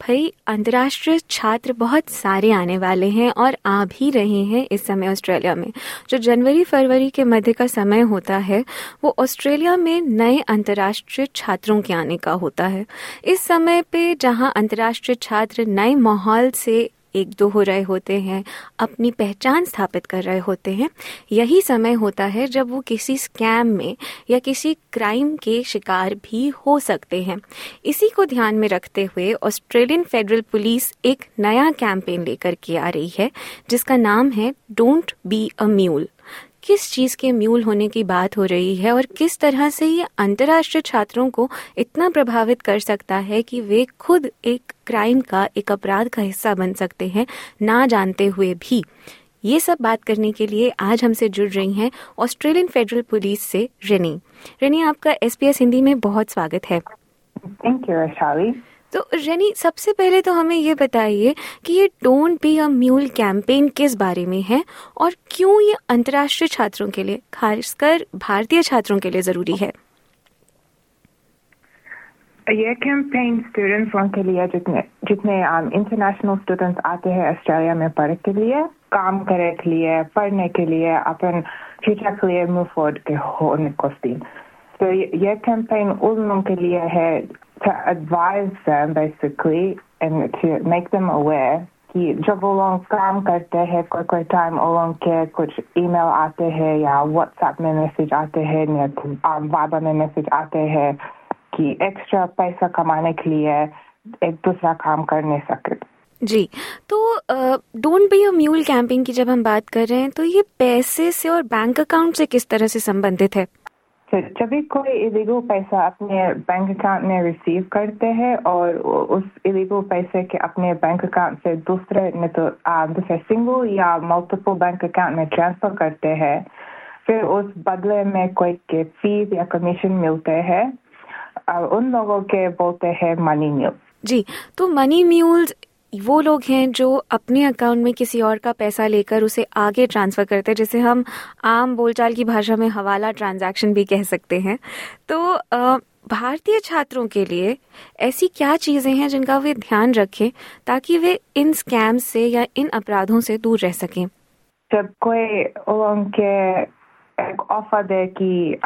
भाई, अंतर्राष्ट्रीय छात्र बहुत सारे आने वाले हैं और आ भी रहे हैं इस समय ऑस्ट्रेलिया में। जो जनवरी फरवरी के मध्य का समय होता है, वो ऑस्ट्रेलिया में नए अंतर्राष्ट्रीय छात्रों के आने का होता है। इस समय पे जहाँ अंतर्राष्ट्रीय छात्र नए माहौल से एक दो हो रहे होते हैं, अपनी पहचान स्थापित कर रहे होते हैं। यही समय होता है जब वो किसी स्कैम में या किसी क्राइम के शिकार भी हो सकते हैं। इसी को ध्यान में रखते हुए ऑस्ट्रेलियन फेडरल पुलिस एक नया कैंपेन लेकर के आ रही है, जिसका नाम है डोंट बी अ म्यूल किस चीज़ के म्यूल होने की बात हो रही है और किस तरह से ये अंतर्राष्ट्रीय छात्रों को इतना प्रभावित कर सकता है कि वे खुद एक क्राइम का एक अपराध का हिस्सा बन सकते हैं, ना जानते हुए भी। ये सब बात करने के लिए आज हमसे जुड़ रही हैं ऑस्ट्रेलियन फेडरल पुलिस से रेनी। रेनी, आपका एसपीएस हिंदी में बहुत स्वागत है। थैंक यू तो रेनी, सबसे पहले तो हमें ये बताइए कि ये don't be a mule campaign किस बारे में है और क्यों ये अंतर्राष्ट्रीय छात्रों के लिए, खासकर भारतीय छात्रों के लिए ज़रूरी है? ये कैंपेन स्टूडेंट्स के लिए जितने जितने इंटरनेशनल स्टूडेंट्स आते हैं ऑस्ट्रेलिया में पढ़ने के लिए, काम करने के लिए, पढ़ने के लिए, अपन फ्यूचर के लिए मूव के होने को तो ये कैंपेन उन लोगों के लिए है to advise them, basically, and to make them aware. कि जब वो लोग काम करते हैं कोई कोई टाइम वो लोग के कुछ ईमेल आते हैं या व्हाट्सएप में मैसेज आते हैं या वादा में मैसेज आते हैं कि एक्स्ट्रा पैसा कमाने के लिए एक दूसरा काम कर नहीं सकते जी तो don't be a mule camping की जब हम बात कर रहे हैं तो ये पैसे से और बैंक अकाउंट से किस तरह से संबंधित है? जब भी कोई इलीगल पैसा अपने बैंक अकाउंट में रिसीव करते हैं और उस इलीगल पैसे के अपने बैंक अकाउंट से दूसरे में तो दूसरे सिंगल या मल्टीपल बैंक अकाउंट में ट्रांसफ़र करते हैं, फिर उस बदले में कोई के फ़ीस या कमीशन मिलते हैं उन लोगों के बोलते हैं मनी म्यूल जी तो मनी म्यूल्स वो लोग हैं जो अपने अकाउंट में किसी और का पैसा लेकर उसे आगे ट्रांसफ़र करते हैं, जिसे हम आम बोलचाल की भाषा में हवाला ट्रांजैक्शन भी कह सकते हैं। तो भारतीय छात्रों के लिए ऐसी क्या चीज़ें हैं जिनका वे ध्यान रखें ताकि वे इन स्कैम से या इन अपराधों से दूर रह सकें? जब कोई उनके ऑफ़र दे कि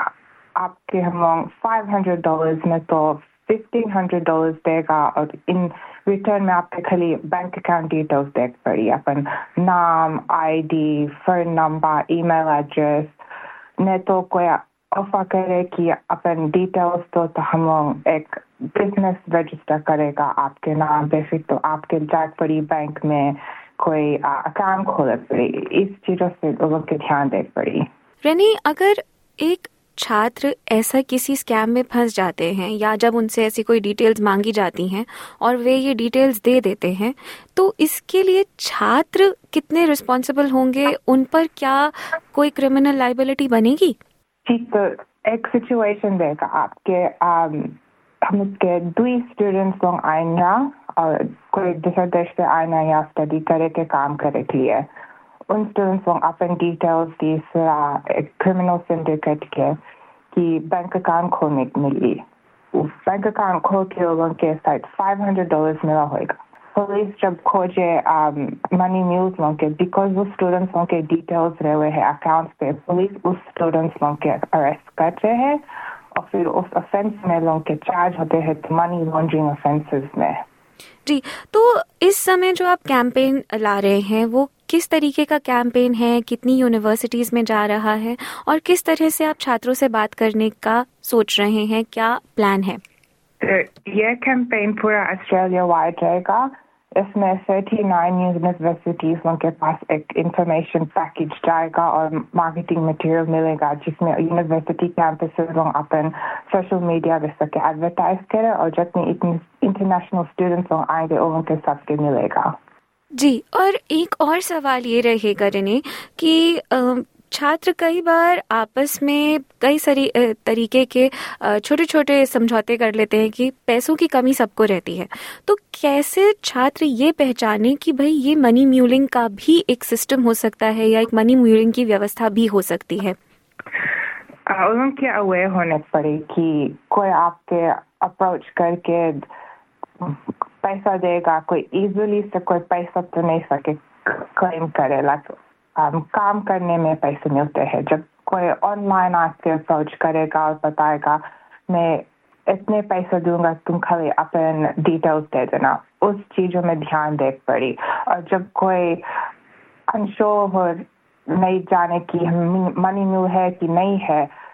आपके हम फाइव हंड्रेड डॉलर में तो फिफ्टीन हंड्रेड डॉलर देगा और इन रिटर्न में आपके खाली बैंक अकाउंट डिटेल्स देख पड़ी अपन नाम ID phone number email address ने तो कोई ऑफ़र करे कि अपन डिटेल्स तो, तो हम लोग एक बिज़नेस रजिस्टर करेगा आपके नाम पे फिर तो आपके जाग पड़ी बैंक में कोई अकाउंट खोले पड़ी। इस चीज़ों से लोगों के ध्यान देख पड़ी। रेनी अगर एक छात्र ऐसा किसी स्कैम में फंस जाते हैं या जब उनसे ऐसी कोई डिटेल्स मांगी जाती हैं और वे ये डिटेल्स दे देते हैं तो इसके लिए छात्र कितने रिस्पॉन्सिबल होंगे? उन पर क्या कोई क्रिमिनल लाइबिलिटी बनेगी? ठीक तो एक सिचुएशन देगा आपके हम इसके दो स्टूडेंट्स लोग आएँगे और कोई दूसरे देश से आना या स्टडी करे के काम करे के लिए। लोग अपन डिटेल्स तीसरा एक क्रिमिनल सिंडिकेट के कि बैंक अकाउंट खोलने के बैंक अकाउंट खोल के लोगों के साथ फाइव हंड्रेड डॉलर मिला होगा पुलिस जब खोजे मनी म्यूज लोग के बिकॉज़ वो स्टूडेंट्स लोग के डिटेल्स रहे हुए हैं अकाउंट पे पुलिस उस स्टूडेंट्स लोग के अरेस्ट कर रहे हैं और फिर उस ऑफेंस में लोग के चार्ज होते हैं मनी लॉन्ड्रिंग ऑफेंसेस में जी तो इस समय जो आप कैंपेन ला रहे हैं वो किस तरीके का कैंपेन है, कितनी यूनिवर्सिटीज में जा रहा है और किस तरह से आप छात्रों से बात करने का सोच रहे हैं, क्या प्लान है? यह कैंपेन पूरा ऑस्ट्रेलिया वाइड रहेगा। इसमें थर्टी नाइन यूनिवर्सिटीज उनके पास एक इंफॉर्मेशन पैकेज जाएगा और मार्केटिंग मटेरियल मिलेगा, जिसमें यूनिवर्सिटी कैंपस अपन सोशल मीडिया पे सके एडवर्टाइज करे और जितने इंटरनेशनल स्टूडेंट्स लोग आएँगे, उनके सबके मिलेगा। जी, और एक और सवाल ये रहेगा रने कि छात्र कई बार आपस में कई सारी तरीके के छोटे छोटे समझौते कर लेते हैं कि पैसों की कमी सबको रहती है। तो कैसे छात्र ये पहचाने कि भाई ये मनी म्यूलिंग का भी एक सिस्टम हो सकता है या एक मनी म्यूलिंग की व्यवस्था भी हो सकती है? उनके अवेयर होने पड़े कि कोई आपके अप्रोच करके पैसा देगा कोई इजीली से कोई पैसा तो नहीं सके। क्लेम करेगा um, काम करने में पैसे मिलते हैं। जब कोई ऑनलाइन आके अप्रोच करेगा और बताएगा मैं इतने पैसे दूँगा तुम खाली अपन डिटेल्स दे देना। उस चीज़ों में ध्यान दे पड़ी। और जब कोई अनश्योर हो नहीं जाने की मनी मिल है कि नहीं है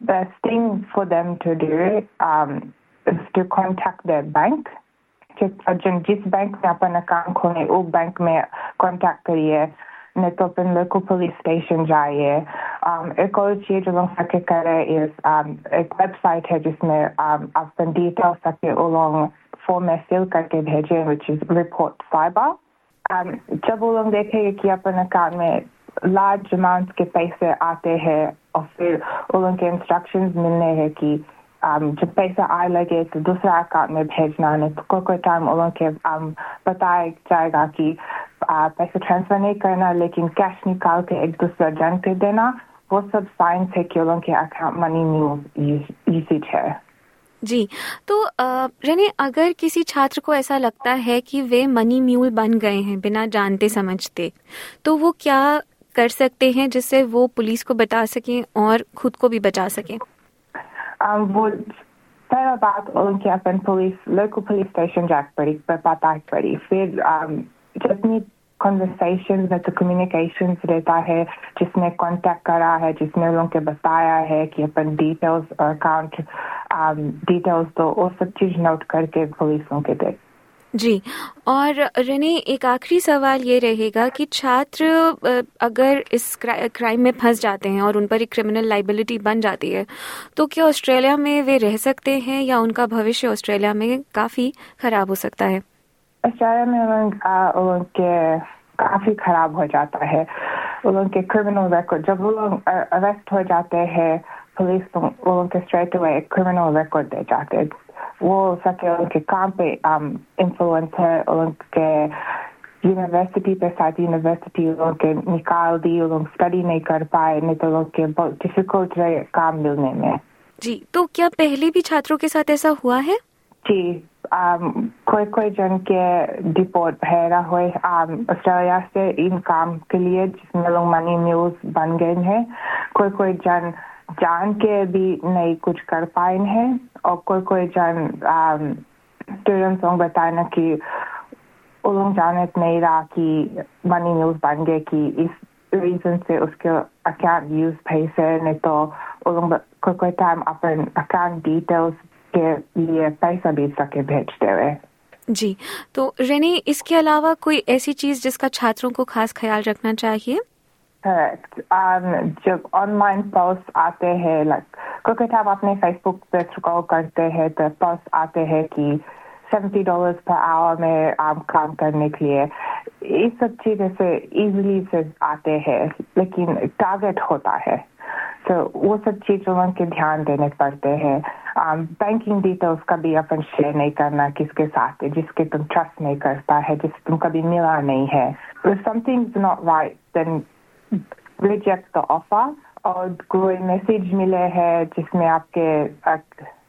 best thing for them to do um, is to contact. जिस बैंक में अपन अकाउंट खोले वो बैंक में कांटेक्ट करिए नहीं तो अपन लोकल पुलिस स्टेशन जाइए um, एक और चीज़ जो लोग सके करे इस um, एक वेबसाइट है जिसमें um, अपन डिटेल सके वो लोग फॉर्म में फिल करके भेजे विच इज़ रिपोर्ट साइबर जब वो लोग देखेंगे कि अपन अकाउंट में लार्ज अमाउंट के पैसे आते हैं और फिर वो लोग के इंस्ट्रक्शंस मिलने हैं कि um, जब पैसा आए लगे तो दूसरा अकाउंट में भेजना नहीं तो कोई कोई टाइम के um, बताया जाएगा कि पैसे ट्रांसफ़र नहीं करना लेकिन कैश निकाल के एक दूसरा जन पे देना वो सब साइंस है कि उन के अकाउंट मनी न्यूज़ यूसेज है जी तो रने अगर किसी छात्र को ऐसा लगता है कि वे मनी म्यूल बन गए हैं बिना जानते समझते तो वो क्या कर सकते हैं जिससे वो पुलिस को बता सकें और खुद को भी बचा सकें? वो पहला बात उनके अपन पुलिस लोकल पुलिस स्टेशन जाकर पड़ी पता पड़ी फिर जितनी कॉन्वर्सेशन में तो कम्युनिकेशन रहता है जिसने कांटेक्ट करा है जिसने लोगों के बताया है कि अपन डिटेल्स अकाउंट डिटेल्स तो वो सब चीज़ नोट करके पुलिस लोगों के दे जी। और रेने एक आखिरी सवाल ये रहेगा कि छात्र अगर इस क्राइम में फंस जाते हैं और उन पर एक क्रिमिनल लाइबिलिटी बन जाती है तो क्या ऑस्ट्रेलिया में वे रह सकते हैं या उनका भविष्य ऑस्ट्रेलिया में काफ़ी खराब हो सकता है? ऑस्ट्रेलिया में उनके काफ़ी खराब हो जाता है। उनके क्रिमिनल रिकॉर्ड जब वो लोग अरेस्ट हो जाते हैं, पुलिस उनके स्ट्रेट अवे क्रिमिनल रिकॉर्ड दे जाते हैं। वो सके उनके काम पे इन्फ्लुएंस है उनके यूनिवर्सिटी पे साथ यूनिवर्सिटी लोग के निकाल दी लोग स्टडी नहीं कर पाए नहीं तो लोग के बहुत डिफ़िकल्ट रहे काम मिलने में जी तो क्या पहले भी छात्रों के साथ ऐसा हुआ है जी कोई कोई जन के डिपोर्ट भरा हुए ऑस्ट्रेलिया से इन काम के लिए जिसमें लोग मनी न्यूज़ बन गए हैं कोई कोई जन जान के भी नहीं कुछ कर पाए हैं। और कोई कोई जन स्टूडेंट्स लोग बताना कि वो लोग जाने नहीं रहा कि मनी न्यूज़ बन गए कि इस रीजन से उसके अकाउंट यूज़ पैसे नहीं तो वो कोई कोई टाइम अपन अकाउंट डिटेल्स के लिए पैसा भी सके भेजते हुए जी तो रेनी इसके अलावा कोई ऐसी चीज़ जिसका छात्रों को खास ख्याल रखना चाहिए? करेक्ट um, जब ऑनलाइन पोस्ट आते हैं लाइक क्योंकि आप अपने फेसबुक पे स्क्रॉल करते हैं तो पोस्ट आते हैं कि सेवेंटी डॉलर्स पर आवर में आप काम करने के लिए ये सब चीज़ें से इजीली से आते हैं लेकिन टारगेट होता है। तो वो सब चीज़ों के ध्यान देने पड़ते हैं। बैंकिंग डिटेल्स का भी अपन शेयर नहीं करना किसके साथ है जिसके तुम ट्रस्ट नहीं करता है जिससे तुम कभी मिला नहीं है। Something is not right then reject the offer और कोई मैसेज मिले है जिसमें आपके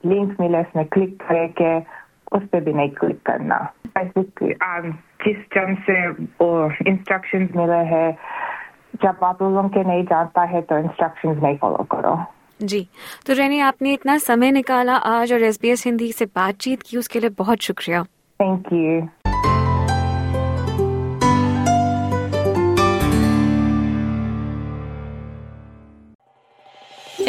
लिंक मिले उसमें क्लिक करके उस पर भी नहीं क्लिक करना। Um, जिस जन से इंस्ट्रक्शंस मिले हैं जब आप लोगों के नहीं जानता है तो इंस्ट्रक्शंस नहीं फॉलो करो। जी। तो रैनी आपने इतना समय निकाला आज और SBS हिंदी से बातचीत की उसके लिए बहुत शुक्रिया। Thank you